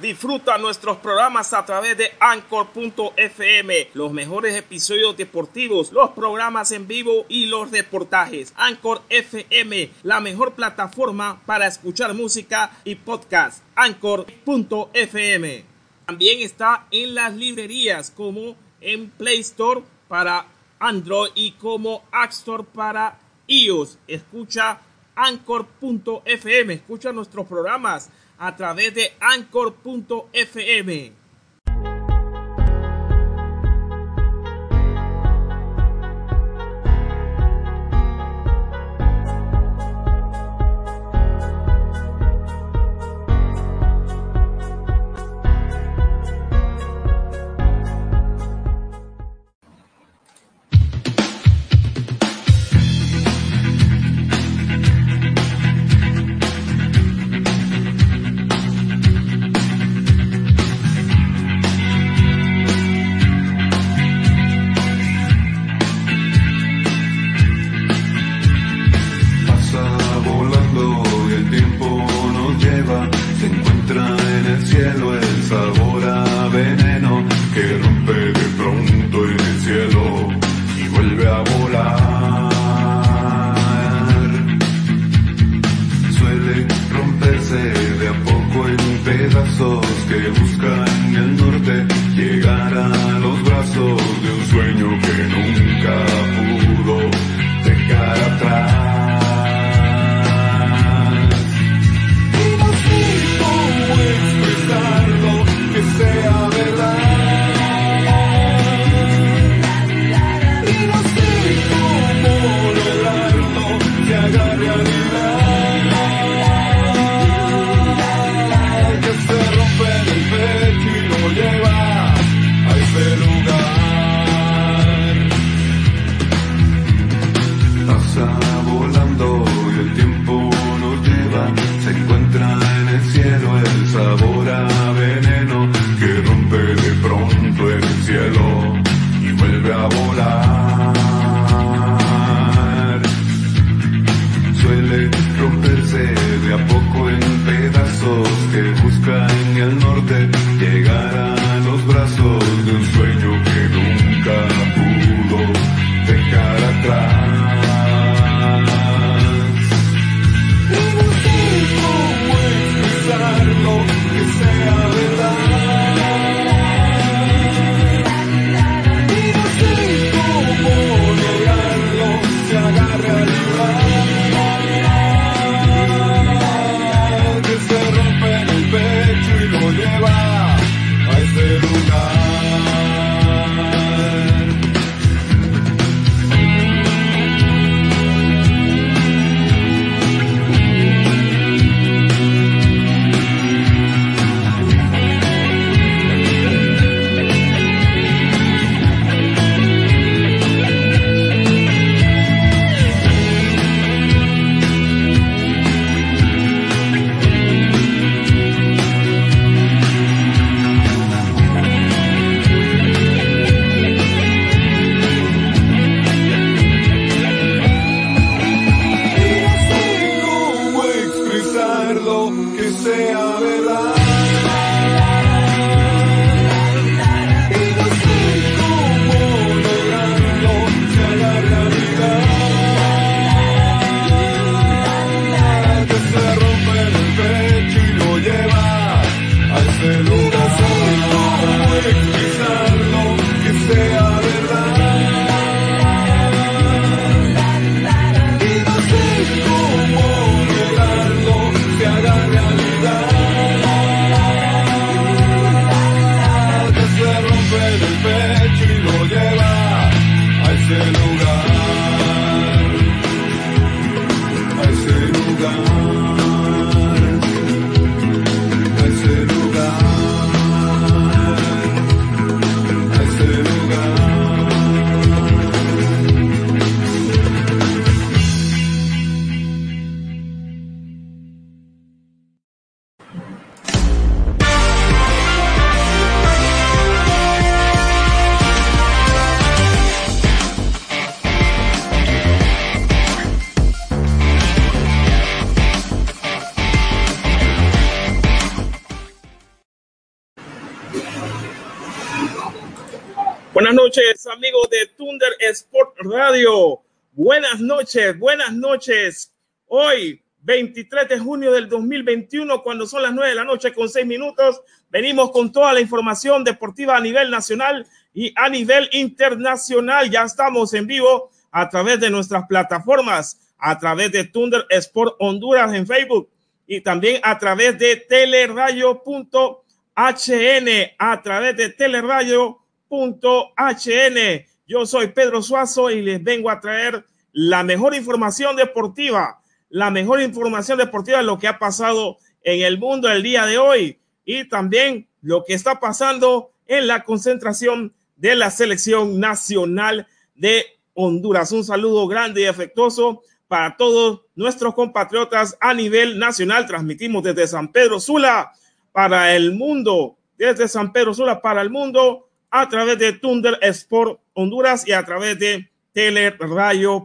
Disfruta nuestros programas a través de anchor.fm, los mejores episodios deportivos, los programas en vivo y los reportajes. Anchor FM, la mejor plataforma para escuchar música y podcast. Anchor.fm. También está en las librerías como en Play Store para Android y como App Store para iOS. Escucha anchor.fm, escucha nuestros programas a través de anchor.fm. Radio. Buenas noches, buenas noches. Hoy, 23 de junio del 2021, cuando son las 9 de la noche con 6 minutos, venimos con toda la información deportiva a nivel nacional y a nivel internacional. Ya estamos en vivo a través de nuestras plataformas, a través de Thunder Sport Honduras en Facebook y también a través de teleradio.hn, a través de teleradio HN. Yo soy Pedro Suazo y les vengo a traer la mejor información deportiva, la mejor información deportiva de lo que ha pasado en el mundo el día de hoy y también lo que está pasando en la concentración de la selección nacional de Honduras. Un saludo grande y afectuoso para todos nuestros compatriotas a nivel nacional. Transmitimos desde San Pedro Sula para el mundo, desde San Pedro Sula para el mundo a través de Thunder Sport Honduras y a través de telerayo.hn.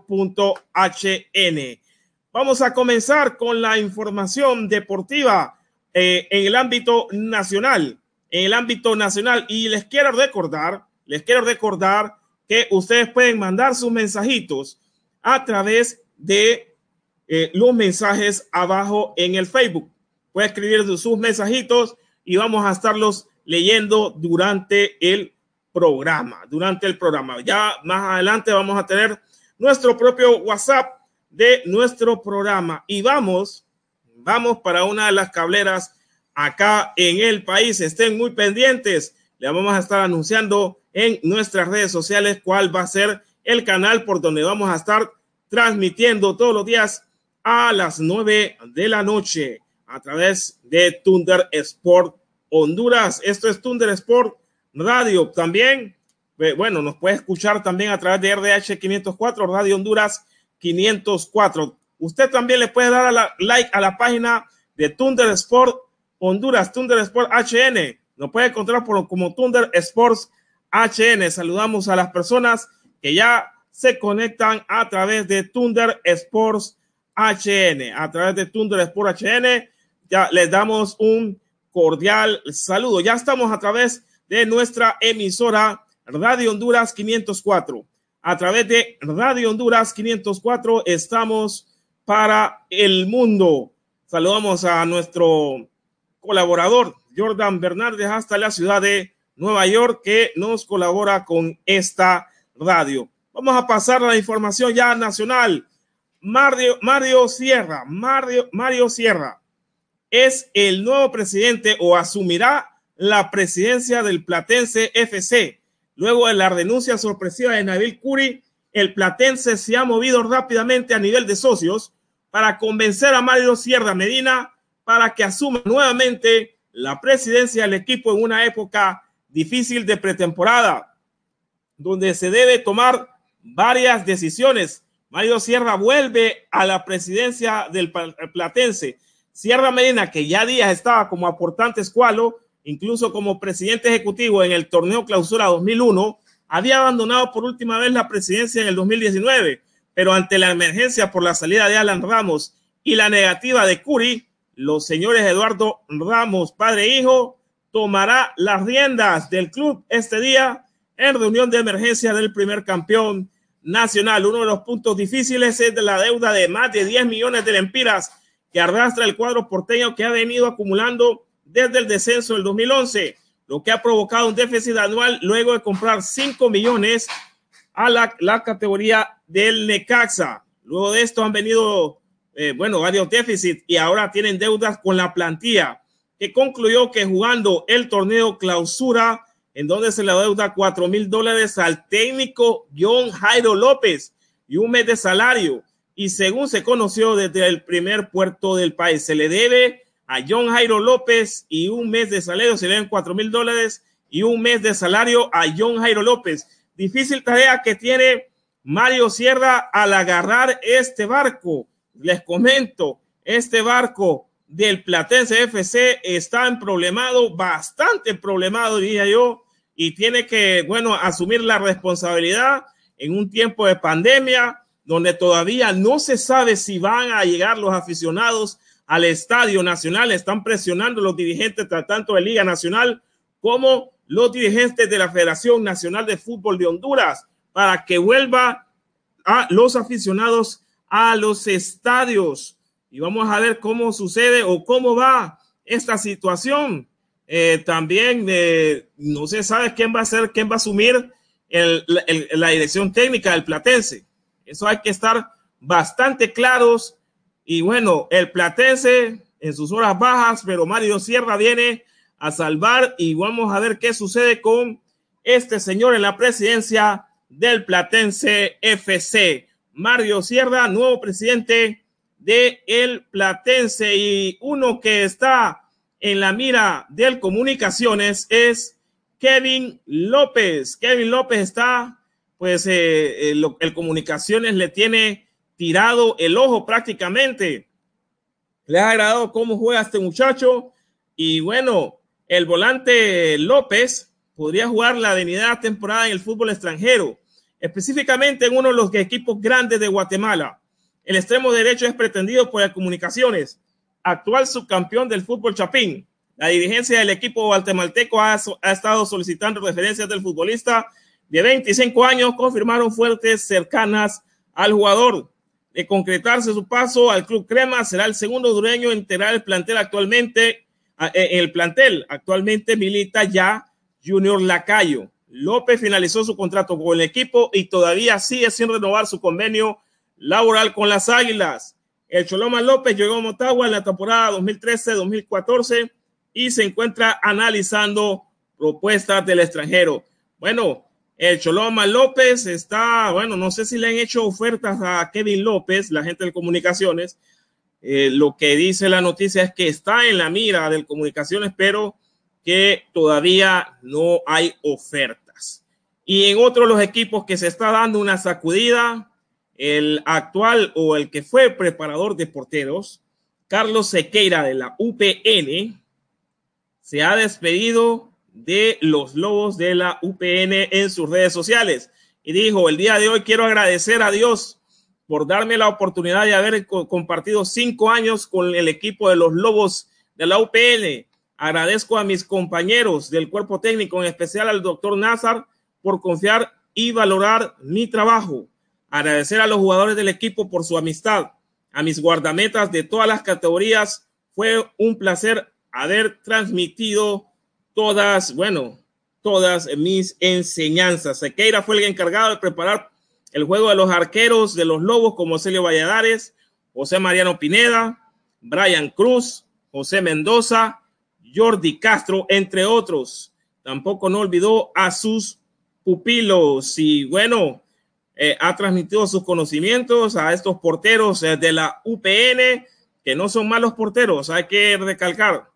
Vamos a comenzar con la información deportiva eh, en el ámbito nacional, en el ámbito nacional. Y les quiero recordar, les quiero recordar que ustedes pueden mandar sus mensajitos a través de eh, los mensajes abajo en el Facebook. Puede escribir sus mensajitos y vamos a estarlos leyendo durante el programa, durante el programa. Ya más adelante vamos a tener nuestro propio WhatsApp de nuestro programa y vamos, vamos para una de las cableras acá en el país. Estén muy pendientes. Le vamos a estar anunciando en nuestras redes sociales cuál va a ser el canal por donde vamos a estar transmitiendo todos los días a las nueve de la noche a través de Thunder Sport Honduras. Esto es Thunder Sport Radio también. Eh, bueno, nos puede escuchar también a través de RDH 504, Radio Honduras 504. Usted también le puede dar a la, like a la página de Thunder Sport Honduras, Thunder Sport HN. Nos puede encontrar por, como Thunder Sports HN. Saludamos a las personas que ya se conectan a través de Thunder Sports HN. A través de Thunder Sport HN, ya les damos un cordial saludo. Ya estamos a través de nuestra emisora Radio Honduras 504. A través de Radio Honduras 504 estamos para el mundo. Saludamos a nuestro colaborador Jordan Bernardes hasta la ciudad de Nueva York que nos colabora con esta radio. Vamos a pasar a la información ya nacional. Mario, Mario Sierra, Mario, Mario Sierra es el nuevo presidente o asumirá la presidencia del Platense FC. Luego de la renuncia sorpresiva de Nabil Curi, el Platense se ha movido rápidamente a nivel de socios para convencer a Mario Sierra Medina para que asuma nuevamente la presidencia del equipo en una época difícil de pretemporada, donde se debe tomar varias decisiones. Mario Sierra vuelve a la presidencia del Platense. Sierra Medina, que ya días estaba como aportante escualo, incluso como presidente ejecutivo en el torneo clausura 2001, había abandonado por última vez la presidencia en el 2019, pero ante la emergencia por la salida de Alan Ramos y la negativa de Curi, los señores Eduardo Ramos, padre e hijo, tomará las riendas del club este día en reunión de emergencia del primer campeón nacional. Uno de los puntos difíciles es la deuda de más de 10 millones de lempiras que arrastra el cuadro porteño que ha venido acumulando desde el descenso del 2011, lo que ha provocado un déficit anual luego de comprar 5 millones a la, la categoría del Necaxa. Luego de esto han venido, eh, bueno, varios déficits y ahora tienen deudas con la plantilla, que concluyó que jugando el torneo clausura, en donde se le deuda 4 mil dólares al técnico John Jairo López y un mes de salario. Y según se conoció desde el primer puerto del país, se le debe a John Jairo López y un mes de salario serían cuatro mil dólares y un mes de salario a John Jairo López. Difícil tarea que tiene Mario Sierra al agarrar este barco. Les comento, este barco del Platense FC está en problemado, bastante problemado, diría yo, y tiene que, bueno, asumir la responsabilidad en un tiempo de pandemia donde todavía no se sabe si van a llegar los aficionados al Estadio Nacional. Están presionando los dirigentes tanto de Liga Nacional como los dirigentes de la Federación Nacional de Fútbol de Honduras para que vuelva a los aficionados a los estadios. Y vamos a ver cómo sucede o cómo va esta situación. Eh, también eh, no se sabe quién va a ser, quién va a asumir la dirección técnica del Platense. Eso hay que estar bastante claros. Y bueno, el Platense en sus horas bajas, pero Mario Sierra viene a salvar y vamos a ver qué sucede con este señor en la presidencia del Platense FC. Mario Sierra, nuevo presidente de el Platense y uno que está en la mira del comunicaciones es Kevin López. Kevin López está, pues eh, el, el comunicaciones le tiene tirado el ojo prácticamente. Le ha agradado cómo juega este muchacho y bueno, el volante López podría jugar la dignidad temporada en el fútbol extranjero, específicamente en uno de los equipos grandes de Guatemala. El extremo derecho es pretendido por las comunicaciones, actual subcampeón del fútbol chapín. La dirigencia del equipo guatemalteco ha estado solicitando referencias del futbolista de 25 años, confirmaron fuertes cercanas al jugador. De concretarse su paso al Club Crema, será el segundo dureño en integrar el plantel actualmente en eh, el plantel. Actualmente milita ya Junior Lacayo. López finalizó su contrato con el equipo y todavía sigue sin renovar su convenio laboral con las Águilas. El Choloma López llegó a Motagua en la temporada 2013-2014 y se encuentra analizando propuestas del extranjero. Bueno, el Choloma López está, bueno, no sé si le han hecho ofertas a Kevin López, la gente de comunicaciones, eh, lo que dice la noticia es que está en la mira del comunicaciones, pero que todavía no hay ofertas. Y en otro de los equipos que se está dando una sacudida, el actual o el que fue preparador de porteros, Carlos Sequeira de la UPN, se ha despedido de los lobos de la UPN en sus redes sociales y dijo, el día de hoy quiero agradecer a Dios por darme la oportunidad de haber compartido cinco años con el equipo de los Lobos de la UPL. Agradezco a mis compañeros del cuerpo técnico, en especial al doctor Nazar, por confiar y valorar mi trabajo. Agradecer a los jugadores del equipo por su amistad, a mis guardametas de todas las categorías. Fue un placer haber transmitido todas, bueno, todas mis enseñanzas. Sequeira fue el encargado de preparar el juego de los arqueros de los Lobos como Celio Valladares, José Mariano Pineda, Brian Cruz, José Mendoza, Jordi Castro, entre otros. Tampoco no olvidó a sus pupilos y bueno, eh, ha transmitido sus conocimientos a estos porteros eh, de la UPN, que no son malos porteros, hay que recalcar,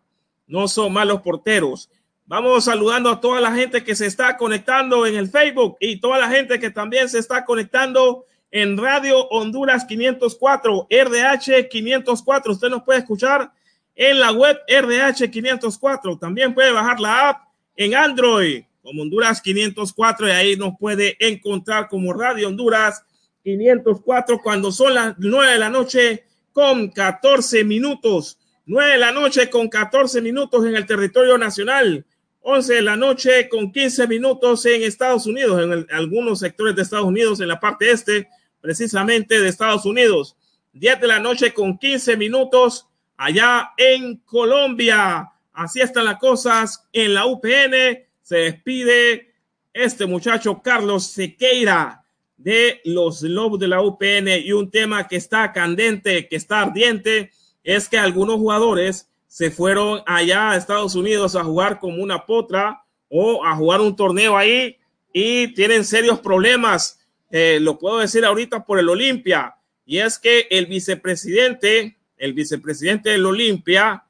no son malos porteros. Vamos saludando a toda la gente que se está conectando en el Facebook y toda la gente que también se está conectando en Radio Honduras 504, RDH 504. Usted nos puede escuchar en la web RDH 504. También puede bajar la app en Android como Honduras 504 y ahí nos puede encontrar como Radio Honduras 504 cuando son las 9 de la noche con 14 minutos. 9 de la noche con 14 minutos en el territorio nacional. 11 de la noche con 15 minutos en Estados Unidos, en algunos sectores de Estados Unidos, en la parte este, precisamente de Estados Unidos. 10 de la noche con 15 minutos allá en Colombia. Así están las cosas en la UPN. Se despide este muchacho Carlos Sequeira de los Lobos de la UPN y un tema que está candente, que está ardiente, es que algunos jugadores se fueron allá a Estados Unidos a jugar como una potra o a jugar un torneo ahí y tienen serios problemas. Eh, lo puedo decir ahorita por el Olimpia. Y es que el vicepresidente, el vicepresidente del Olimpia,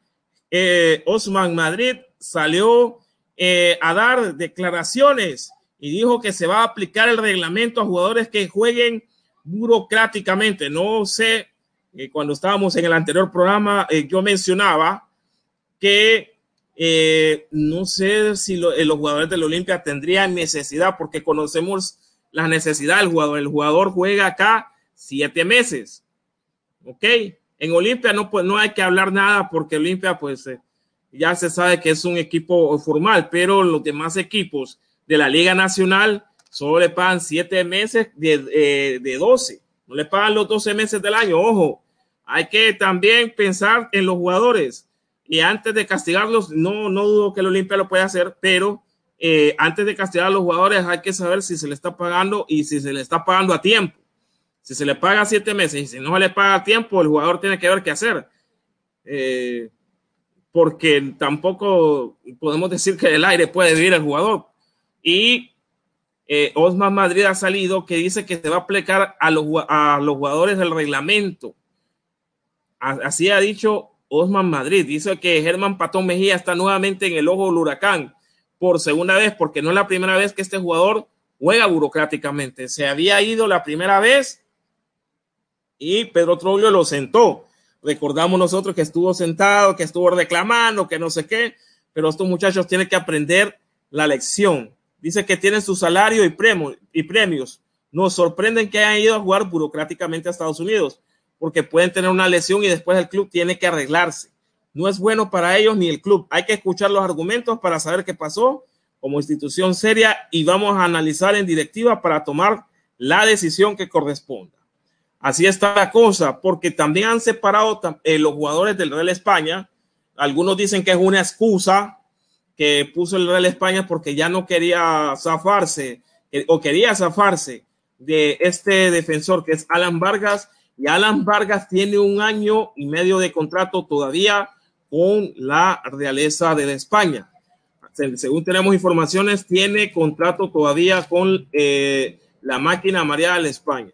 eh, Osman Madrid, salió eh, a dar declaraciones y dijo que se va a aplicar el reglamento a jugadores que jueguen burocráticamente. No sé, cuando estábamos en el anterior programa, yo mencionaba que eh, no sé si eh, los jugadores del Olimpia tendrían necesidad, porque conocemos la necesidad del jugador. El jugador juega acá siete meses. ¿Ok? En Olimpia no, pues, no hay que hablar nada porque Olimpia, pues, eh, ya se sabe que es un equipo formal, pero los demás equipos de la Liga Nacional solo le pagan siete meses de, eh, de 12, no le pagan los 12 meses del año. Ojo, hay que también pensar en los jugadores y antes de castigarlos, no, no dudo que el Olimpia lo pueda hacer, pero eh, antes de castigar a los jugadores hay que saber si se le está pagando y si se le está pagando a tiempo. Si se le paga siete meses y si no se le paga a tiempo, el jugador tiene que ver qué hacer. Eh, porque tampoco podemos decir que el aire puede vivir el jugador. Y eh, Osman Madrid ha salido que dice que se va a aplicar a los, a los jugadores del reglamento. Así ha dicho Osman Madrid. Dice que Germán Patón Mejía está nuevamente en el ojo del huracán por segunda vez, porque no es la primera vez que este jugador juega burocráticamente. Se había ido la primera vez y Pedro Troglio lo sentó. Recordamos nosotros que estuvo sentado, que estuvo reclamando, que no sé qué, pero estos muchachos tienen que aprender la lección. Dice que tienen su salario y, premios. Nos sorprenden que hayan ido a jugar burocráticamente a Estados Unidos, porque pueden tener una lesión y después el club tiene que arreglarse. No es bueno para ellos ni el club. Hay que escuchar los argumentos para saber qué pasó como institución seria y vamos a analizar en directiva para tomar la decisión que corresponda. Así está la cosa, porque también han separado eh, los jugadores del Real España. Algunos dicen que es una excusa que puso el Real España porque ya no quería zafarse eh, o quería zafarse de este defensor que es Alan Vargas. Y Alan Vargas tiene un año y medio de contrato todavía con la realeza de España. Según tenemos informaciones, tiene contrato todavía con eh, la máquina María de España.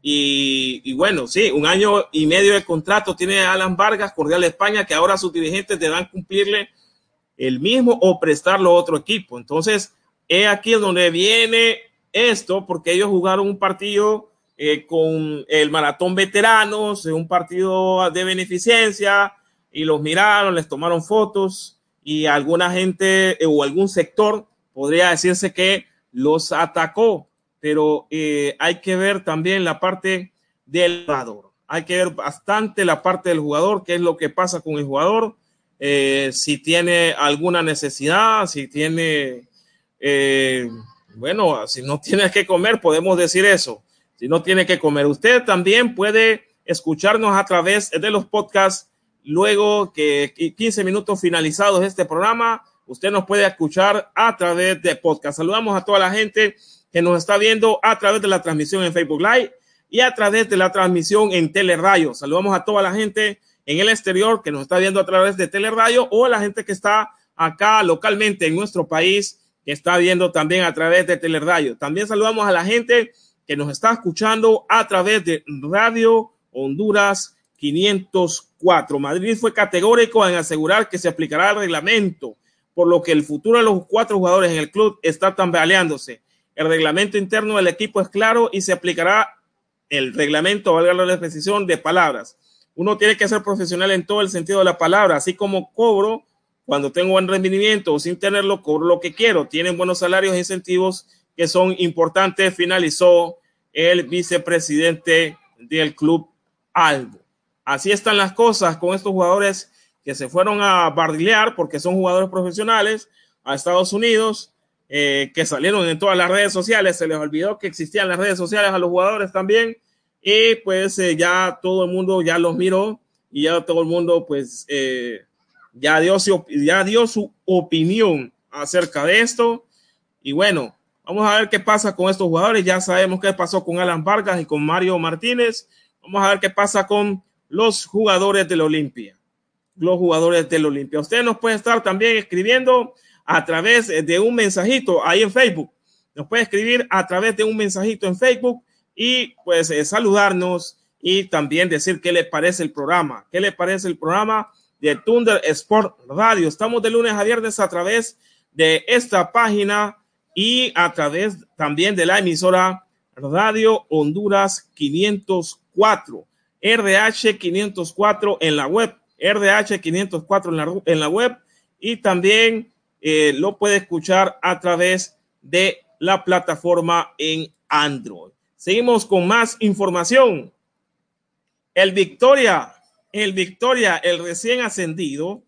Y, bueno, sí, un año y medio de contrato tiene Alan Vargas, Cordial España, que ahora sus dirigentes deberán cumplirle el mismo o prestarlo a otro equipo. Entonces, es aquí donde viene esto, porque ellos jugaron un partido eh, con el Maratón Veteranos, un partido de beneficencia, y los miraron, les tomaron fotos, y alguna gente eh, o algún sector podría decirse que los atacó pero eh, hay que ver también la parte del jugador. Hay que ver bastante la parte del jugador, qué es lo que pasa con el jugador, si tiene alguna necesidad, si tiene, bueno, si no tiene que comer, podemos decir eso. Si no tiene que comer, usted también puede escucharnos a través de los podcasts. Luego que 15 minutos finalizados este programa, usted nos puede escuchar a través de podcast. Saludamos a toda la gente que nos está viendo a través de la transmisión en Facebook Live y a través de la transmisión en Teleradio. Saludamos a toda la gente en el exterior que nos está viendo a través de Teleradio o la gente que está acá localmente en nuestro país que está viendo también a través de Teleradio. También saludamos a la gente que nos está escuchando a través de Radio Honduras 504. Madrid fue categórico en asegurar que se aplicará el reglamento, por lo que el futuro de los cuatro jugadores en el club está tambaleándose. El reglamento interno del equipo es claro y se aplicará el reglamento, valga la precisión, de palabras. Uno tiene que ser profesional en todo el sentido de la palabra, así como cobro cuando tengo buen rendimiento o sin tenerlo, cobro lo que quiero. Tienen buenos salarios e incentivos que son importantes, finalizó el vicepresidente del club Albo. Así están las cosas con estos jugadores que se fueron a bardilear porque son jugadores profesionales a Estados Unidos eh, que salieron en todas las redes sociales, se les olvidó que existían las redes sociales a los jugadores también. Y pues eh, ya todo el mundo ya los miró y ya todo el mundo pues eh, ya, dio su, ya dio su opinión acerca de esto. Y bueno, vamos a ver qué pasa con estos jugadores, ya sabemos qué pasó con Alan Vargas y con Mario Martínez, vamos a ver qué pasa con los jugadores del Olimpia, los jugadores del Olimpia. Usted nos puede estar también escribiendo a través de un mensajito ahí en Facebook. Nos puede escribir a través de un mensajito en Facebook y pues eh, saludarnos y también decir qué le parece el programa, qué le parece el programa de Thunder Sport Radio. Estamos de lunes a viernes a través de esta página y a través también de la emisora Radio Honduras 504, RH 504 en la web, RH 504 en la, en la web y también eh, lo puede escuchar a través de la plataforma en Android. Seguimos con más información. El Victoria, el Victoria, el recién ascendido,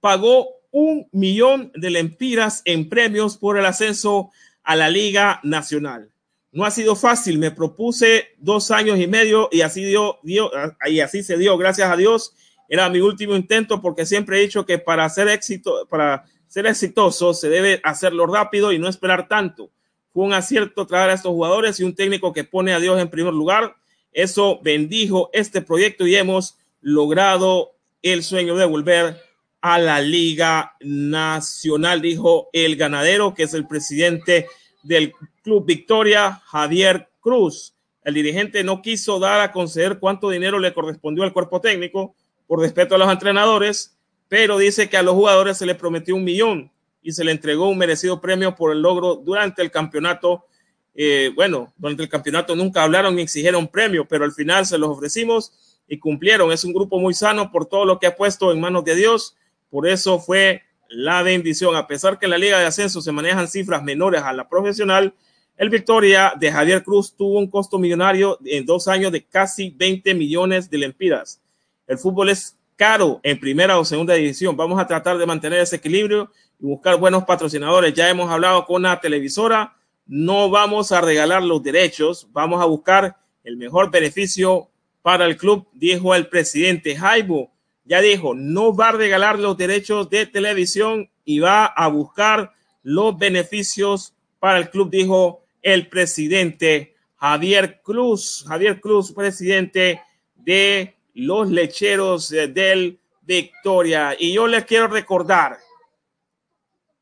pagó un millón de lempiras en premios por el ascenso a la Liga Nacional. No ha sido fácil, me propuse dos años y medio y así, dio, dio, y así se dio, gracias a Dios. Era mi último intento porque siempre he dicho que para ser éxito, para ser exitoso se debe hacerlo rápido y no esperar tanto. Fue un acierto traer a estos jugadores y un técnico que pone a Dios en primer lugar. Eso bendijo este proyecto y hemos logrado el sueño de volver a la Liga Nacional, dijo el ganadero, que es el presidente del Club Victoria, Javier Cruz. El dirigente no quiso dar a conceder cuánto dinero le correspondió al cuerpo técnico por respeto a los entrenadores, pero dice que a los jugadores se les prometió un millón y se le entregó un merecido premio por el logro durante el campeonato. Eh, bueno, durante el campeonato nunca hablaron ni exigieron premio, pero al final se los ofrecimos y cumplieron. Es un grupo muy sano por todo lo que ha puesto en manos de Dios. Por eso fue la bendición. A pesar que en la Liga de Ascenso se manejan cifras menores a la profesional, el Victoria de Javier Cruz tuvo un costo millonario en dos años de casi 20 millones de lempiras. El fútbol es caro en primera o segunda división. Vamos a tratar de mantener ese equilibrio y buscar buenos patrocinadores. Ya hemos hablado con una televisora. No vamos a regalar los derechos, vamos a buscar el mejor beneficio para el club, dijo el presidente Jaibo. Ya dijo, no va a regalar los derechos de televisión y va a buscar los beneficios para el club, dijo el presidente Javier Cruz. Javier Cruz, presidente de los lecheros del Victoria. Y yo les quiero recordar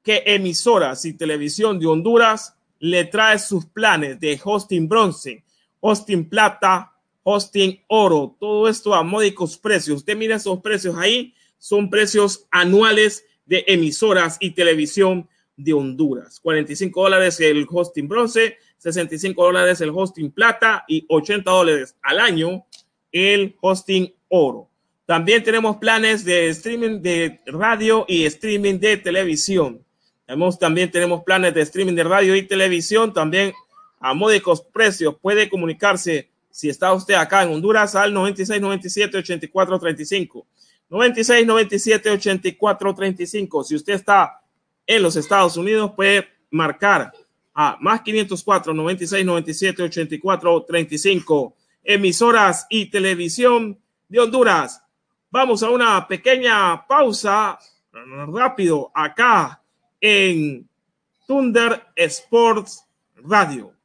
que emisoras y televisión de Honduras le trae sus planes de hosting bronce, hosting plata, hosting oro, todo esto a módicos precios. Usted mira esos precios ahí, son precios anuales de emisoras y televisión de Honduras. 45 dólares el hosting bronce, 65 dólares el hosting plata y 80 dólares al año el hosting oro. También tenemos planes de streaming de radio y streaming de televisión. También tenemos planes de streaming de radio y televisión, también a módicos precios. Puede comunicarse si está usted acá en Honduras al 96 97 84 35. 96 97 84 35. Si usted está en los Estados Unidos, puede marcar a más 504 96 97 84 35. Emisoras y televisión de Honduras. Vamos a una pequeña pausa rápido acá en Thunder Sports Radio.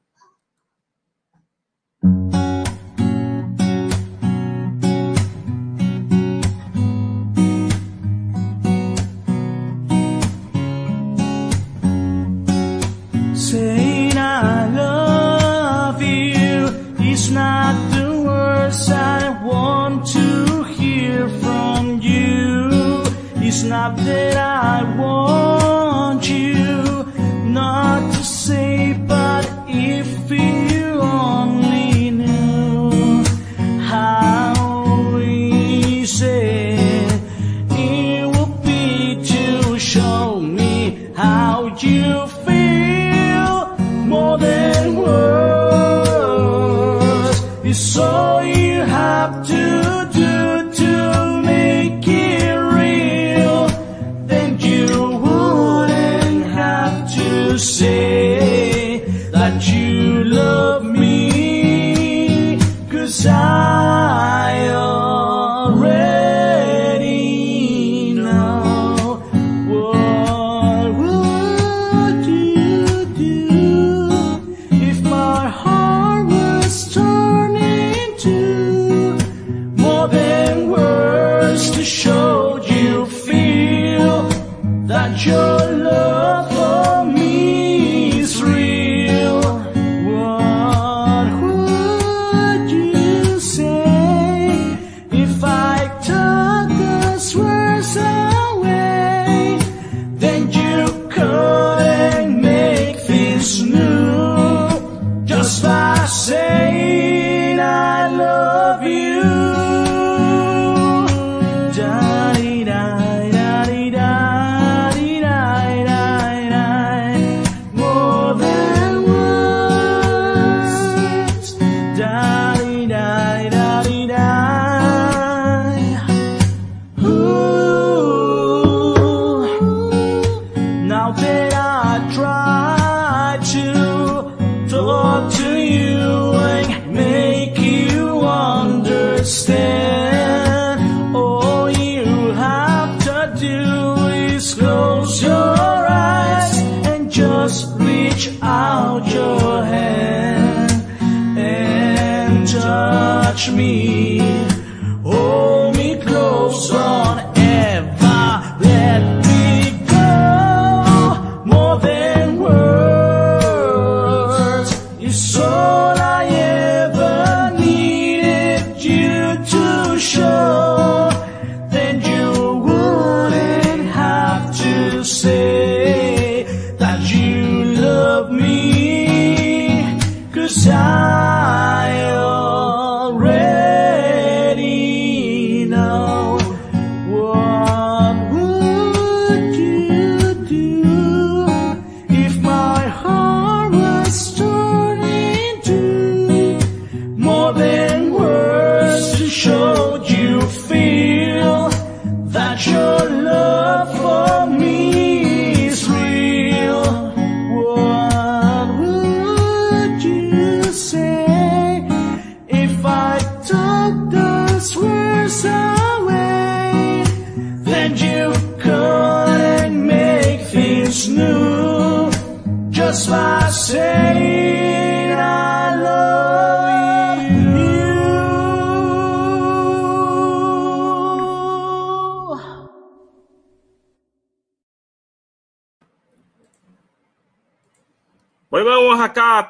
Love me.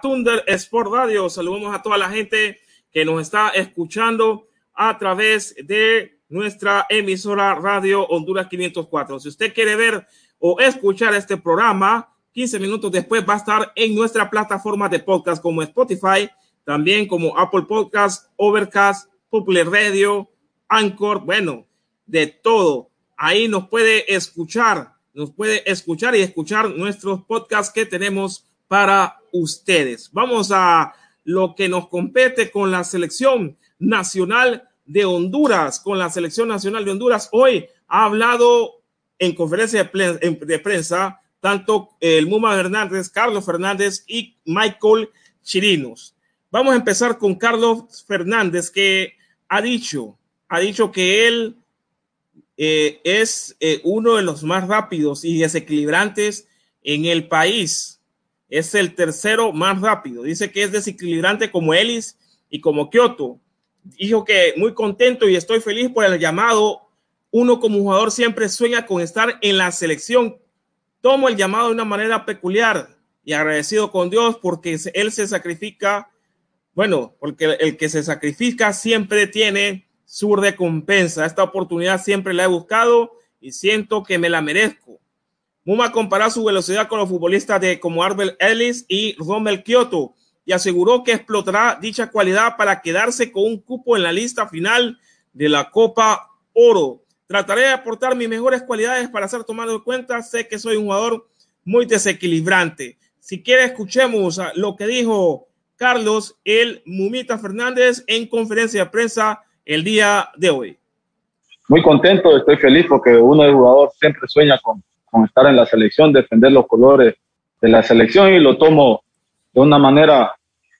Thunder Sport Radio. Saludamos a toda la gente que nos está escuchando a través de nuestra emisora Radio Honduras 504. Si usted quiere ver o escuchar este programa, 15 minutos después va a estar en nuestra plataforma de podcast como Spotify, también como Apple Podcast, Overcast, Popular Radio, Anchor, bueno, de todo. Ahí nos puede escuchar, nos puede escuchar y escuchar nuestros podcasts que tenemos para ustedes. Vamos a lo que nos compete con la selección nacional de Honduras, con la selección nacional de Honduras. Hoy ha hablado en conferencia de, prensa tanto el Muma Hernández, Carlos Fernández y Michael Chirinos. Vamos a empezar con Carlos Fernández, que ha dicho, ha dicho que él eh, es eh, uno de los más rápidos y desequilibrantes en el país. Es el tercero más rápido. Dice que es desequilibrante como Ellis y como Kioto. Dijo que muy contento y estoy feliz por el llamado. Uno como jugador siempre sueña con estar en la selección. Tomo el llamado de una manera peculiar y agradecido con Dios porque él se sacrifica. Bueno, porque el que se sacrifica siempre tiene su recompensa. Esta oportunidad siempre la he buscado y siento que me la merezco. Muma comparó su velocidad con los futbolistas de como Arbel Ellis y Rommel Kyoto y aseguró que explotará dicha cualidad para quedarse con un cupo en la lista final de la Copa Oro. Trataré de aportar mis mejores cualidades para ser tomado en cuenta. Sé que soy un jugador muy desequilibrante. Si quiere, escuchemos lo que dijo Carlos el Mumita Fernández en conferencia de prensa el día de hoy. muy contento, estoy feliz porque uno de jugador siempre sueña con, con estar en la selección, defender los colores de la selección y lo tomo de una manera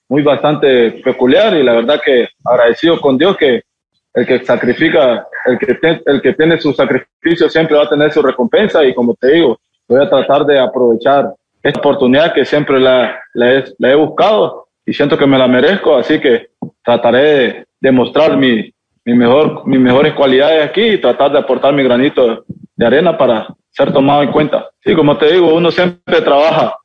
muy bastante peculiar y la verdad que agradecido con Dios que el que sacrifica, el que, el que tiene su sacrificio siempre va a tener su recompensa y como te digo, voy a tratar de aprovechar esta oportunidad que siempre la, he, buscado y siento que me la merezco, así que trataré de demostrar mi, mi mejor, mis mejores cualidades aquí y tratar de aportar mi granito de arena para ser tomado en cuenta. Sí, como te digo, uno siempre trabaja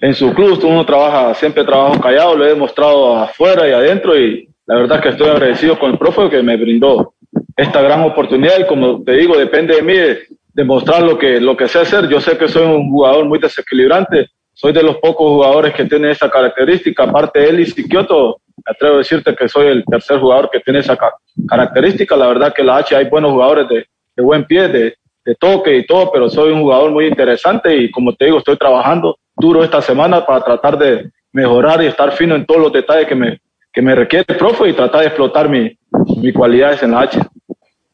en su club, uno trabaja, siempre trabajo callado, lo he demostrado afuera y adentro y la verdad que estoy agradecido con el profe que me brindó esta gran oportunidad y como te digo, depende de mí de demostrar lo que, lo que sé hacer. Yo sé que soy un jugador muy desequilibrante, soy de los pocos jugadores que tienen esa característica, aparte de él y Kioto, me atrevo a decirte que soy el tercer jugador que tiene esa ca- característica. La verdad que en la H hay buenos jugadores de, de buen pie, de, de toque y todo, pero soy un jugador muy interesante y como te digo, estoy trabajando duro esta semana para tratar de mejorar y estar fino en todos los detalles que me, que me requiere el profe y tratar de explotar mi, mis cualidades en la H.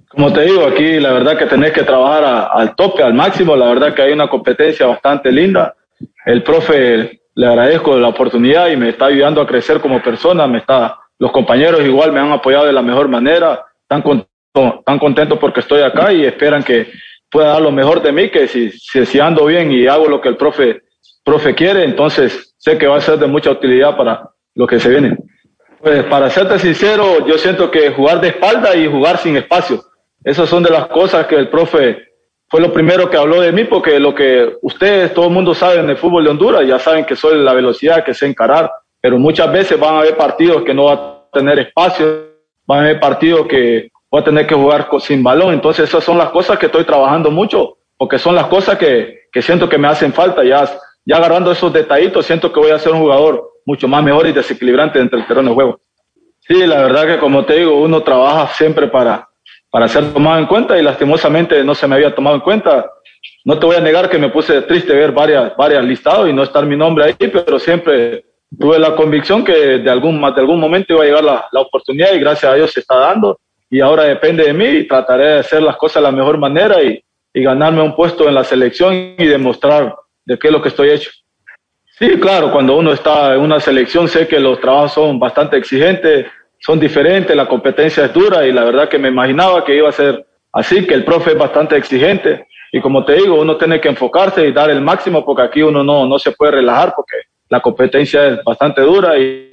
Como te digo, aquí la verdad que tenés que trabajar a- al tope, al máximo. La verdad que hay una competencia bastante linda. el profe le agradezco la oportunidad y me está ayudando a crecer como persona, me está, los compañeros igual me han apoyado de la mejor manera, están, con, están contentos porque estoy acá y esperan que pueda dar lo mejor de mí, que si, si, si ando bien y hago lo que el profe, profe quiere, entonces sé que va a ser de mucha utilidad para lo que se viene. Pues para serte sincero, yo siento que jugar de espalda y jugar sin espacio, esas son de las cosas que el profe fue lo primero que habló de mí, porque lo que ustedes, todo el mundo sabe en el fútbol de Honduras, ya saben que soy la velocidad, que sé encarar, pero muchas veces van a haber partidos que no va a tener espacio, van a haber partidos que voy a tener que jugar sin balón, entonces esas son las cosas que estoy trabajando mucho, porque son las cosas que, que siento que me hacen falta, ya, ya agarrando esos detallitos, siento que voy a ser un jugador mucho más mejor y desequilibrante entre el terreno de juego. Sí, la verdad que como te digo, uno trabaja siempre para, para ser tomado en cuenta y lastimosamente no se me había tomado en cuenta. No te voy a negar que me puse triste ver varias, varias listados y no estar mi nombre ahí, pero siempre tuve la convicción que de algún, de algún momento iba a llegar la, la oportunidad y gracias a Dios se está dando y ahora depende de mí y trataré de hacer las cosas de la mejor manera y, y ganarme un puesto en la selección y demostrar de qué es lo que estoy hecho. Sí, claro, cuando uno está en una selección sé que los trabajos son bastante exigentes, son diferentes, la competencia es dura y la verdad que me imaginaba que iba a ser así, que el profe es bastante exigente y como te digo, uno tiene que enfocarse y dar el máximo porque aquí uno no, no se puede relajar porque la competencia es bastante dura y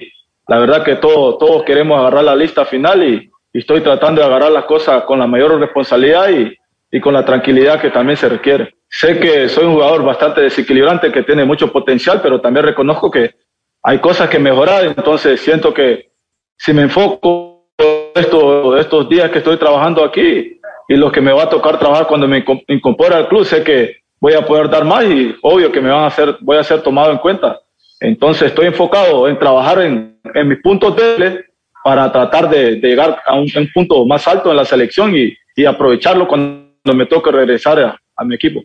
la verdad que todos, todos queremos agarrar la lista final y, y estoy tratando de agarrar las cosas con la mayor responsabilidad y, y con la tranquilidad que también se requiere. Sé que soy un jugador bastante desequilibrante que tiene mucho potencial, pero también reconozco que hay cosas que mejorar, entonces siento que si me enfoco esto, estos días que estoy trabajando aquí y lo que me va a tocar trabajar cuando me incorpore al club, sé que voy a poder dar más y obvio que me van a hacer, voy a ser tomado en cuenta. Entonces estoy enfocado en trabajar en, en mis puntos débiles para tratar de, llegar a un, un, punto más alto en la selección y, y aprovecharlo cuando me toque regresar a, a, mi equipo.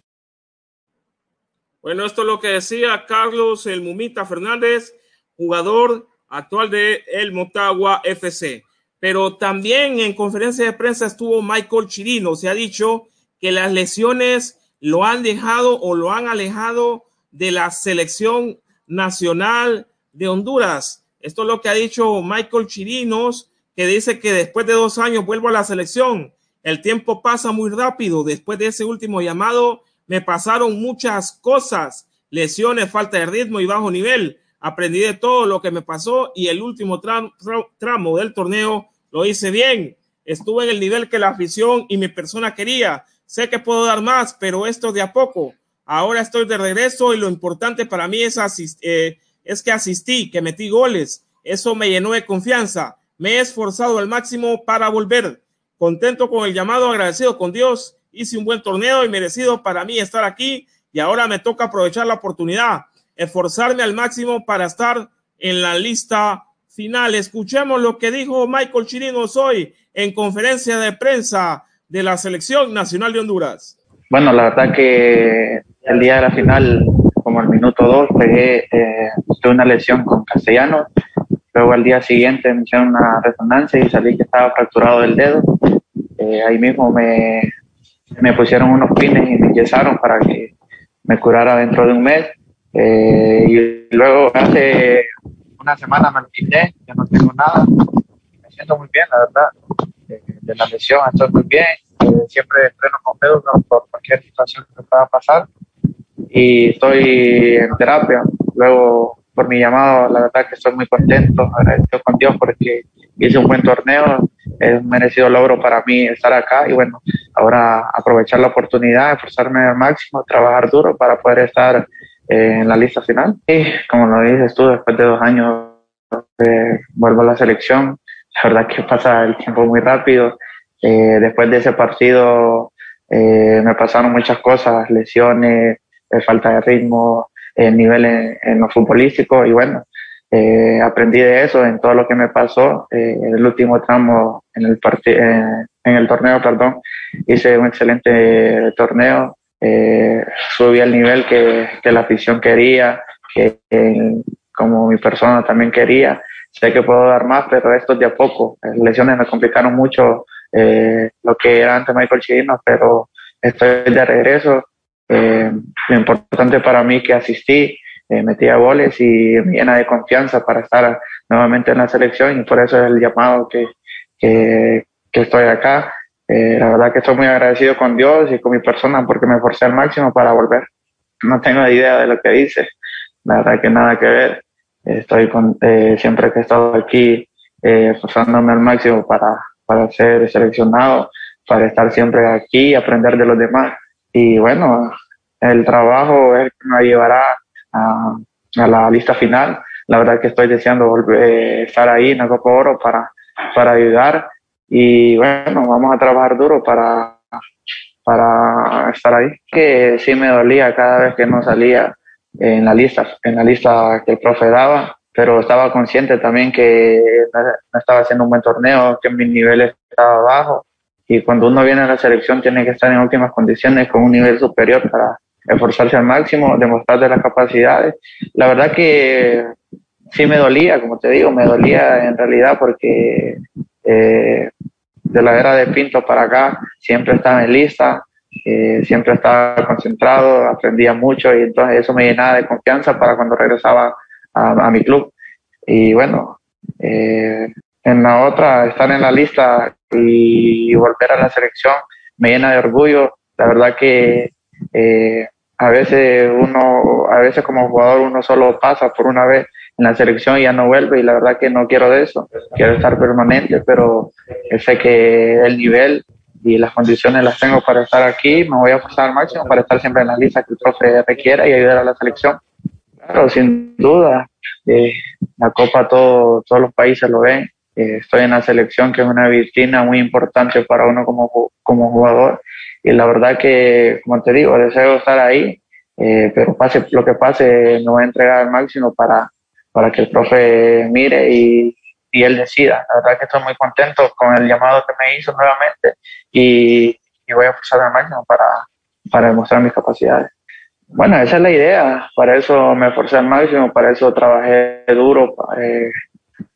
Bueno, esto es lo que decía Carlos el Mumita Fernández, jugador actual de el Motagua FC. Pero también en conferencia de prensa estuvo Michael Chirino. Se ha dicho que las lesiones lo han dejado o lo han alejado de la selección nacional de Honduras. Esto es lo que ha dicho Michael Chirinos, que dice que después de dos años vuelvo a la selección. El tiempo pasa muy rápido. Después de ese último llamado, me pasaron muchas cosas, lesiones, falta de ritmo y bajo nivel aprendí de todo lo que me pasó y el último tramo, del torneo lo hice bien. Estuve en el nivel que la afición y mi persona quería. Sé que puedo dar más, pero esto de a poco. Ahora estoy de regreso y lo importante para mí es, asist eh, es que asistí, que metí goles. Eso me llenó de confianza. Me he esforzado al máximo para volver. Contento con el llamado, agradecido con Dios. Hice un buen torneo y merecido para mí estar aquí y ahora me toca aprovechar la oportunidad esforzarme al máximo para estar en la lista final. Escuchemos lo que dijo Michael Chirinos hoy en conferencia de prensa de la Selección Nacional de Honduras. Bueno, la verdad que el día de la final, como el minuto dos, pegué eh, una lesión con Castellano. Luego al día siguiente me hicieron una resonancia y salí que estaba fracturado del dedo. Eh, ahí mismo me, me pusieron unos pines y me yesaron para que me curara dentro de un mes. Eh, y luego hace una semana me lo quité, ya no tengo nada. Me siento muy bien, la verdad. Eh, de la lesión estoy muy bien. Eh, siempre entreno con pedos por cualquier situación que pueda pasar. Y estoy en terapia. Luego, por mi llamado, la verdad que estoy muy contento, agradecido con Dios porque hice un buen torneo. Es un merecido logro para mí estar acá y bueno, ahora aprovechar la oportunidad, esforzarme al máximo, trabajar duro para poder estar eh, en la lista final. Y como lo dices tú, después de dos años eh, vuelvo a la selección. La verdad que pasa el tiempo muy rápido. Eh, después de ese partido eh, me pasaron muchas cosas, lesiones, eh, falta de ritmo, nivel en, en, lo futbolístico y bueno, aprendí de eso en todo lo que me pasó. en el último tramo en el, en el torneo, perdón, hice un excelente torneo, eh, subí al nivel que, la afición quería, que eh, como mi persona también quería. Sé que puedo dar más, pero esto de a poco. Las lesiones me complicaron mucho eh, lo que era antes Michael Chirino, pero estoy de regreso Eh, lo importante para mí que asistí, eh, metía goles y llena de confianza para estar nuevamente en la selección y por eso es el llamado que, que, estoy acá. Eh, la verdad que estoy muy agradecido con Dios y con mi persona porque me forcé al máximo para volver. No tengo idea de lo que dice, la verdad que nada que ver. Estoy con, eh, siempre que he estado aquí esforzándome al máximo para, para ser seleccionado, para estar siempre aquí y aprender de los demás. Y bueno, el trabajo es que me llevará a, la lista final. La verdad que estoy deseando eh, estar ahí en la Copa Oro para, para ayudar y bueno, vamos a trabajar duro para, para estar ahí. Que sí me dolía cada vez que no salía en la lista, en la lista que el profe daba, pero estaba consciente también que no estaba haciendo un buen torneo, que mi nivel estaba bajo y cuando uno viene a la selección tiene que estar en últimas condiciones con un nivel superior para esforzarse al máximo, demostrar de las capacidades. La verdad que sí me dolía, como te digo, me dolía en realidad porque eh, de la era de Pinto para acá siempre estaba en lista, eh, siempre estaba concentrado, aprendía mucho y entonces eso me llenaba de confianza para cuando regresaba a, a mi club. Y bueno, eh, en la otra, estar en la lista y volver a la selección me llena de orgullo. La verdad que eh, a veces uno, a veces como jugador uno solo pasa por una vez en la selección y ya no vuelve y la verdad que no quiero de eso, quiero estar permanente, pero sé que el nivel y las condiciones las tengo para estar aquí, me voy a forzar al máximo para estar siempre en la lista que el profe requiera y ayudar a la selección. Claro, sin duda, eh, la Copa todo, todos los países lo ven, eh, estoy en la selección que es una vitrina muy importante para uno como, como jugador y la verdad que, como te digo, deseo estar ahí, eh, pero pase lo que pase, me voy a entregar al máximo para, para que el profe mire y, y él decida. La verdad que estoy muy contento con el llamado que me hizo nuevamente y, y voy a forzar al máximo para, para demostrar mis capacidades. Bueno, esa es la idea, para eso me esforcé al máximo, para eso trabajé duro, eh,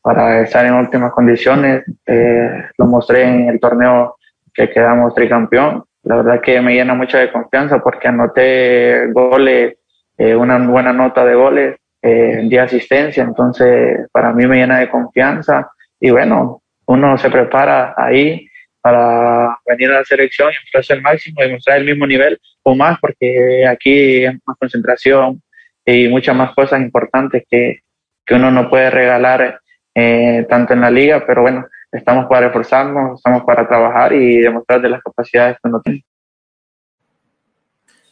para estar en últimas condiciones, eh, lo mostré en el torneo que quedamos tricampeón, la verdad que me llena mucho de confianza porque anoté goles, eh, una buena nota de goles, eh, de asistencia, entonces para mí me llena de confianza y bueno, uno se prepara ahí para venir a la selección y mostrar el máximo y mostrar el mismo nivel o más porque aquí hay más concentración y muchas más cosas importantes que, que uno no puede regalar eh, tanto en la liga, pero bueno, estamos para esforzarnos, estamos para trabajar y demostrar de las capacidades que uno tiene.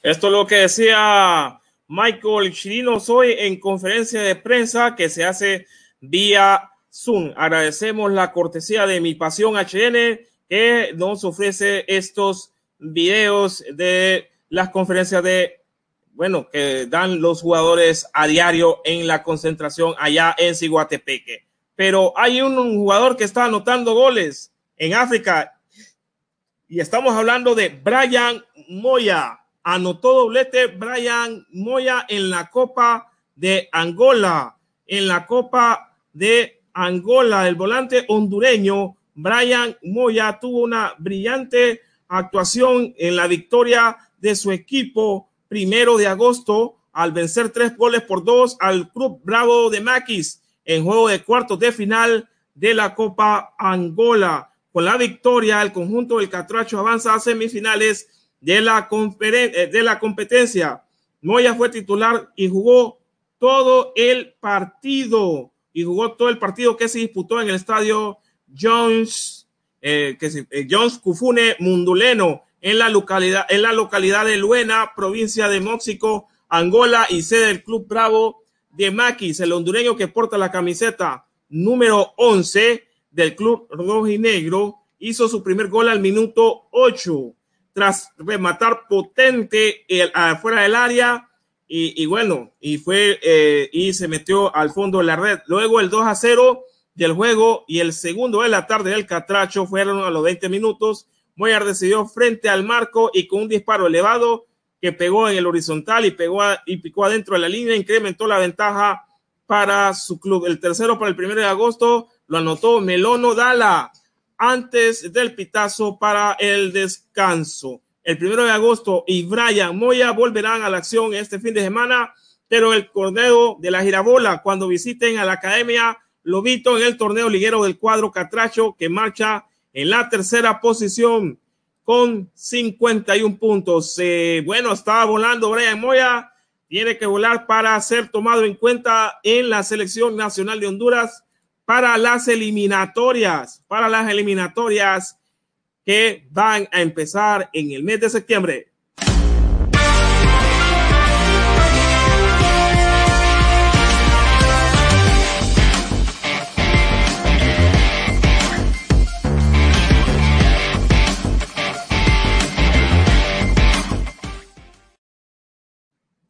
Esto es lo que decía Michael Chirino hoy en conferencia de prensa que se hace vía Zoom. Agradecemos la cortesía de Mi Pasión HN que nos ofrece estos videos de las conferencias de, bueno, que dan los jugadores a diario en la concentración allá en Ciguatepeque. Pero hay un, jugador que está anotando goles en África. Y estamos hablando de Brian Moya. Anotó doblete Brian Moya en la Copa de Angola. En la Copa de Angola, el volante hondureño Brian Moya tuvo una brillante actuación en la victoria de su equipo primero de agosto al vencer tres goles por dos al Club Bravo de Maquis en juego de cuartos de final de la Copa Angola. Con la victoria, el conjunto del Catracho avanza a semifinales de la, eh, de la competencia. Moya fue titular y jugó todo el partido y jugó todo el partido que se disputó en el estadio Jones, eh, que se, eh, Jones Cufune Munduleno en la localidad, en la localidad de Luena, provincia de Móxico, Angola y sede del Club Bravo de Maquis, el hondureño que porta la camiseta número 11 del Club Rojo y Negro, hizo su primer gol al minuto 8 tras rematar potente el, afuera del área y, y, bueno, y fue eh, y se metió al fondo de la red. Luego el 2 a 0 del juego y el segundo de la tarde del Catracho fueron a los 20 minutos. Moyar decidió frente al marco y con un disparo elevado que pegó en el horizontal y pegó a, y picó adentro de la línea, incrementó la ventaja para su club. El tercero para el primero de agosto lo anotó Melono Dala antes del pitazo para el descanso. el primero de agosto y Brian Moya volverán a la acción este fin de semana, pero el cordero de la girabola cuando visiten a la academia Lobito en el torneo liguero del cuadro Catracho que marcha en la tercera posición con 51 puntos. Bueno, estaba volando Brian Moya, tiene que volar para ser tomado en cuenta en la selección nacional de Honduras para las eliminatorias, para las eliminatorias que van a empezar en el mes de septiembre.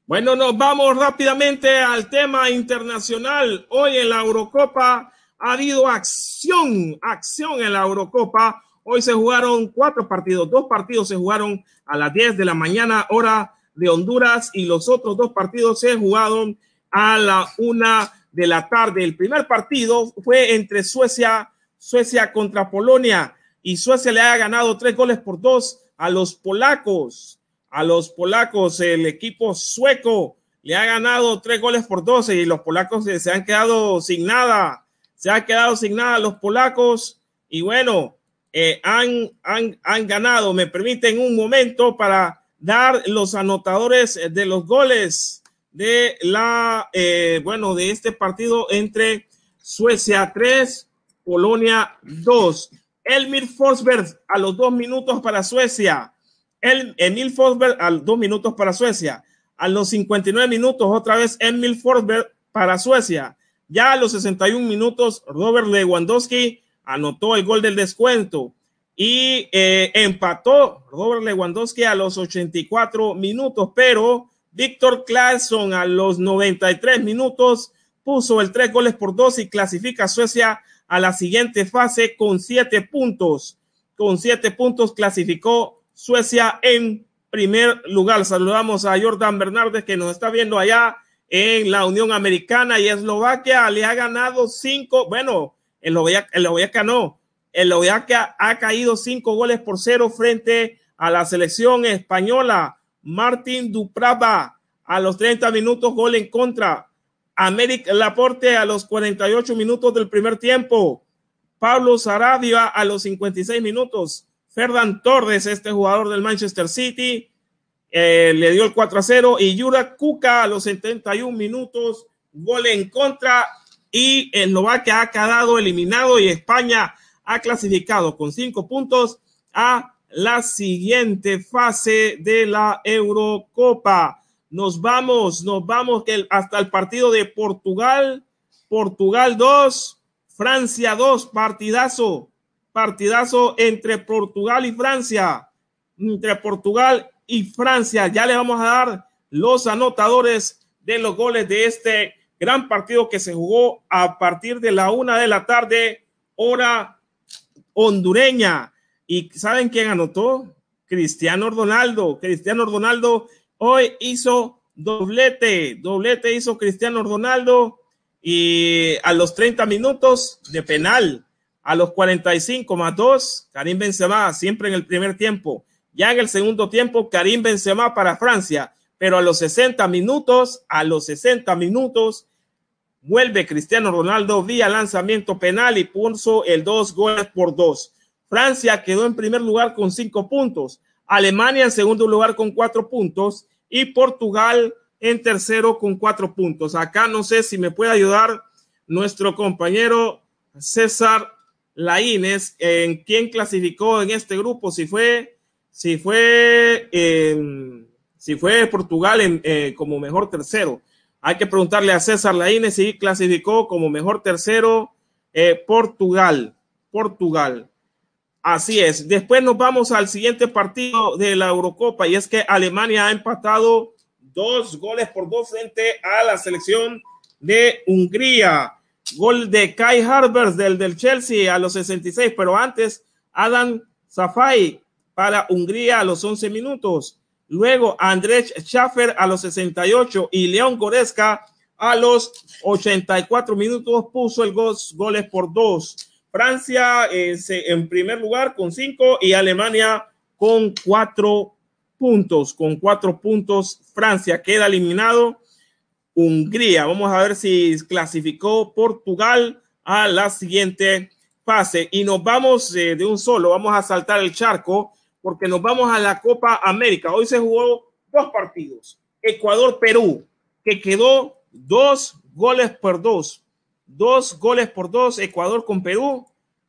Bueno, nos vamos rápidamente al tema internacional. Hoy en la Eurocopa ha habido acción, acción en la Eurocopa. Hoy se jugaron cuatro partidos, dos partidos se jugaron a las 10 de la mañana hora de Honduras y los otros dos partidos se jugaron a la una de la tarde. El primer partido fue entre Suecia, Suecia contra Polonia y Suecia le ha ganado tres goles por dos a los polacos a los polacos. El equipo sueco le ha ganado tres goles por doce y los polacos se, han quedado sin nada. Se han quedado sin nada los polacos y bueno, eh, han, han, han ganado. Me permiten un momento para dar los anotadores de los goles de la, eh, bueno, de este partido entre Suecia 3, Polonia 2. Elmir Forsberg a los dos minutos para Suecia. El, Emil Forsberg a dos minutos para Suecia. A los 59 minutos, otra vez Emil Forsberg para Suecia. Ya a los 61 minutos, Robert Lewandowski anotó el gol del descuento y eh, empató Robert Lewandowski a los 84 minutos, pero Víctor Claesson a los 93 minutos puso el tres goles por dos y clasifica a Suecia a la siguiente fase con siete puntos. Con siete puntos clasificó Suecia en primer lugar. Saludamos a Jordan Bernardes que nos está viendo allá en la Unión Americana y Eslovaquia le ha ganado cinco, bueno, Eslovaquia no, Eslovaquia ha caído cinco goles por cero frente a la selección española. Martín Duprava a los 30 minutos, gol en contra. América Laporte a los 48 minutos del primer tiempo. Pablo Sarabia a los 56 minutos. Ferdan Torres, este jugador del Manchester City, eh, le dio el 4 a 0 y Yura Kuka a los 71 minutos, gol en contra y Eslovaquia ha quedado eliminado y España ha clasificado con cinco puntos a la siguiente fase de la Eurocopa. Nos vamos, nos vamos hasta el partido de Portugal, Portugal 2, Francia 2, partidazo partidazo entre Portugal y Francia. Entre Portugal y Francia. Ya le vamos a dar los anotadores de los goles de este gran partido que se jugó a partir de la una de la tarde, hora hondureña. ¿Y saben quién anotó? Cristiano Ronaldo. Cristiano Ronaldo hoy hizo doblete. Doblete hizo Cristiano Ronaldo y a los 30 minutos de penal a los 45 más 2, Karim Benzema, siempre en el primer tiempo. Ya en el segundo tiempo, Karim Benzema para Francia. Pero a los 60 minutos, a los 60 minutos, vuelve Cristiano Ronaldo vía lanzamiento penal y puso el dos goles por dos. Francia quedó en primer lugar con cinco puntos. Alemania en segundo lugar con cuatro puntos y Portugal en tercero con cuatro puntos. Acá no sé si me puede ayudar nuestro compañero César la Ines en quién clasificó en este grupo, si fue, si fue, si fue Portugal en, eh, como mejor tercero. Hay que preguntarle a César Laínez si clasificó como mejor tercero eh, Portugal. Portugal. Así es. Después nos vamos al siguiente partido de la Eurocopa y es que Alemania ha empatado dos goles por dos frente a la selección de Hungría. Gol de Kai Harbers del, del Chelsea a los 66, pero antes Adam Safai para Hungría a los 11 minutos. Luego Andrzej Schaffer a los 68 y León Goretzka a los 84 minutos puso el gol, goles por dos. Francia eh, en primer lugar con cinco y Alemania con cuatro puntos. Con cuatro puntos, Francia queda eliminado. Hungría, vamos a ver si clasificó Portugal a la siguiente fase. Y nos vamos eh, de un solo, vamos a saltar el charco porque nos vamos a la Copa América. Hoy se jugó dos partidos. Ecuador-Perú, que quedó dos goles por dos. Dos goles por dos, Ecuador con Perú.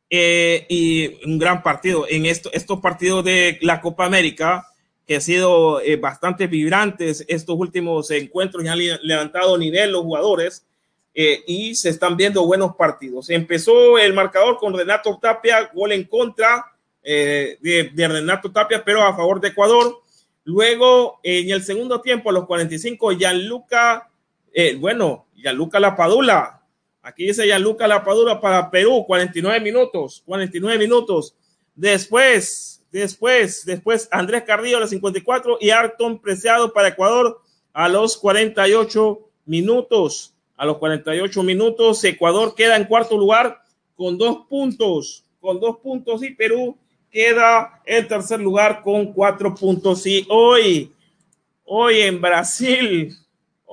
Eh, y un gran partido en esto, estos partidos de la Copa América que ha sido eh, bastante vibrantes estos últimos encuentros y han levantado nivel los jugadores eh, y se están viendo buenos partidos. Empezó el marcador con Renato Tapia, gol en contra de, de, Renato Tapia, pero a favor de Ecuador. Luego, en el segundo tiempo, a los 45, Gianluca, bueno, Gianluca Lapadula Aquí dice Gianluca Lapadura para Perú, 49 minutos, 49 minutos. Después, después, después Andrés Carrillo a los 54 y Arton Preciado para Ecuador a los 48 minutos. A los 48 minutos, Ecuador queda en cuarto lugar con dos puntos, con dos puntos y Perú queda en tercer lugar con cuatro puntos. Y hoy, hoy en Brasil,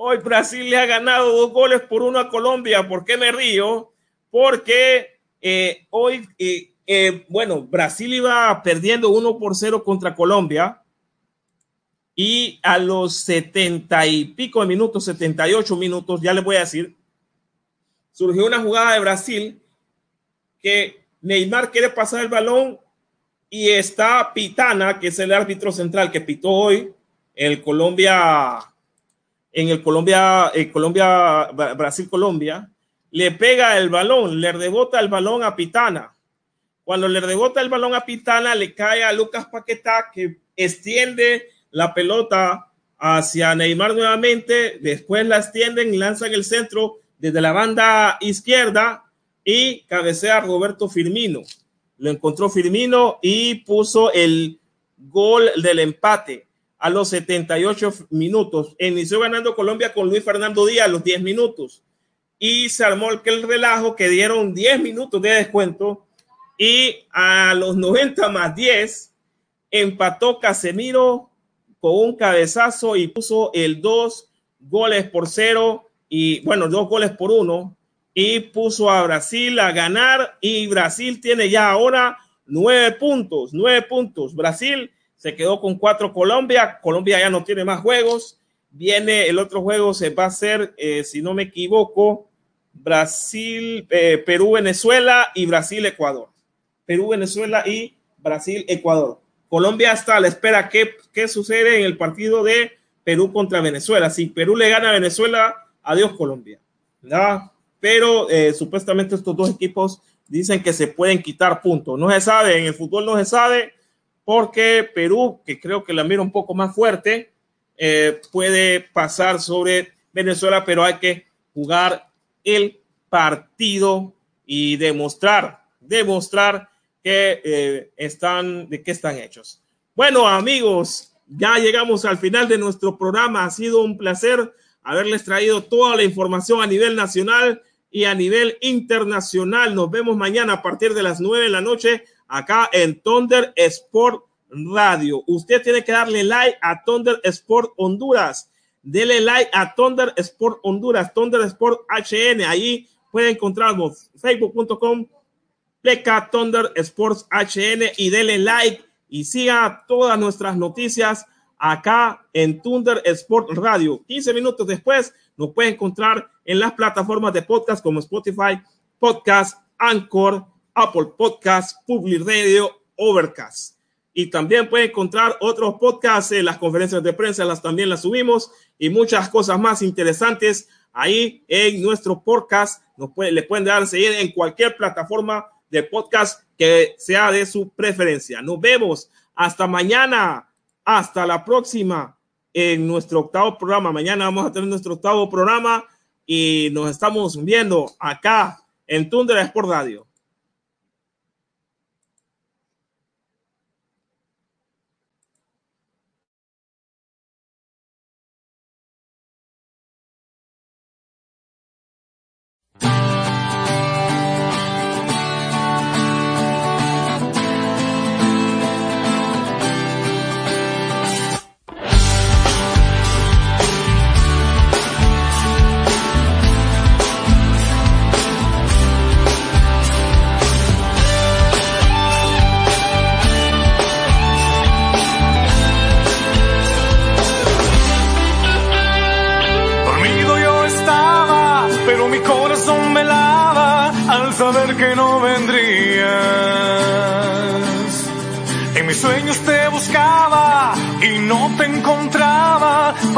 Hoy Brasil le ha ganado dos goles por uno a Colombia. ¿Por qué me río? Porque eh, hoy, eh, eh, bueno, Brasil iba perdiendo uno por cero contra Colombia. Y a los setenta y pico de minutos, 78 minutos, ya les voy a decir, surgió una jugada de Brasil que Neymar quiere pasar el balón y está Pitana, que es el árbitro central que pitó hoy el Colombia en el Colombia, Colombia, Brasil-Colombia, le pega el balón, le rebota el balón a Pitana. Cuando le rebota el balón a Pitana, le cae a Lucas Paquetá, que extiende la pelota hacia Neymar nuevamente, después la extienden lanzan el centro desde la banda izquierda y cabecea Roberto Firmino. Lo encontró Firmino y puso el gol del empate a los 78 minutos. Inició ganando Colombia con Luis Fernando Díaz a los 10 minutos. Y se armó el relajo que dieron 10 minutos de descuento. Y a los 90 más 10 empató Casemiro con un cabezazo y puso el 2 goles por 0 y bueno, dos goles por uno y puso a Brasil a ganar y Brasil tiene ya ahora nueve puntos, nueve puntos. Brasil se quedó con cuatro Colombia. Colombia ya no tiene más juegos. Viene el otro juego, se va a hacer, eh, si no me equivoco, Brasil, eh, Perú, Venezuela y Brasil, Ecuador. Perú, Venezuela y Brasil, Ecuador. Colombia está a la espera qué, qué sucede en el partido de Perú contra Venezuela. Si Perú le gana a Venezuela, adiós Colombia. Pero eh, supuestamente estos dos equipos dicen que se pueden quitar puntos. No se sabe, en el fútbol no se sabe porque Perú, que creo que la mira un poco más fuerte, eh, puede pasar sobre Venezuela, pero hay que jugar el partido y demostrar, demostrar que eh, están, de qué están hechos. Bueno, amigos, ya llegamos al final de nuestro programa. Ha sido un placer haberles traído toda la información a nivel nacional y a nivel internacional. Nos vemos mañana a partir de las nueve de la noche acá en Thunder Sport Radio. Usted tiene que darle like a Thunder Sport Honduras. Dele like a Thunder Sport Honduras, Thunder Sport HN. Ahí puede encontrarnos facebook.com pleca Thunder Sports HN y dele like y siga todas nuestras noticias acá en Thunder Sport Radio. 15 minutos después nos puede encontrar en las plataformas de podcast como Spotify, Podcast, Anchor, Apple Podcast, Public Radio, Overcast. Y también puede encontrar otros podcasts, las conferencias de prensa las también las subimos y muchas cosas más interesantes ahí en nuestro podcast. Nos puede, le pueden dar seguir en cualquier plataforma de podcast que sea de su preferencia. Nos vemos hasta mañana. Hasta la próxima en nuestro octavo programa. Mañana vamos a tener nuestro octavo programa y nos estamos viendo acá en Tundra Sport Radio.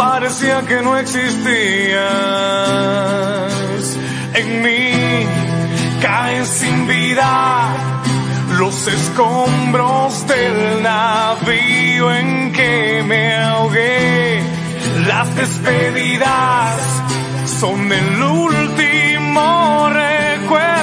parecía que no existías. En mí caen sin vida los escombros del navío en que me ahogué. Las despedidas son el último recuerdo.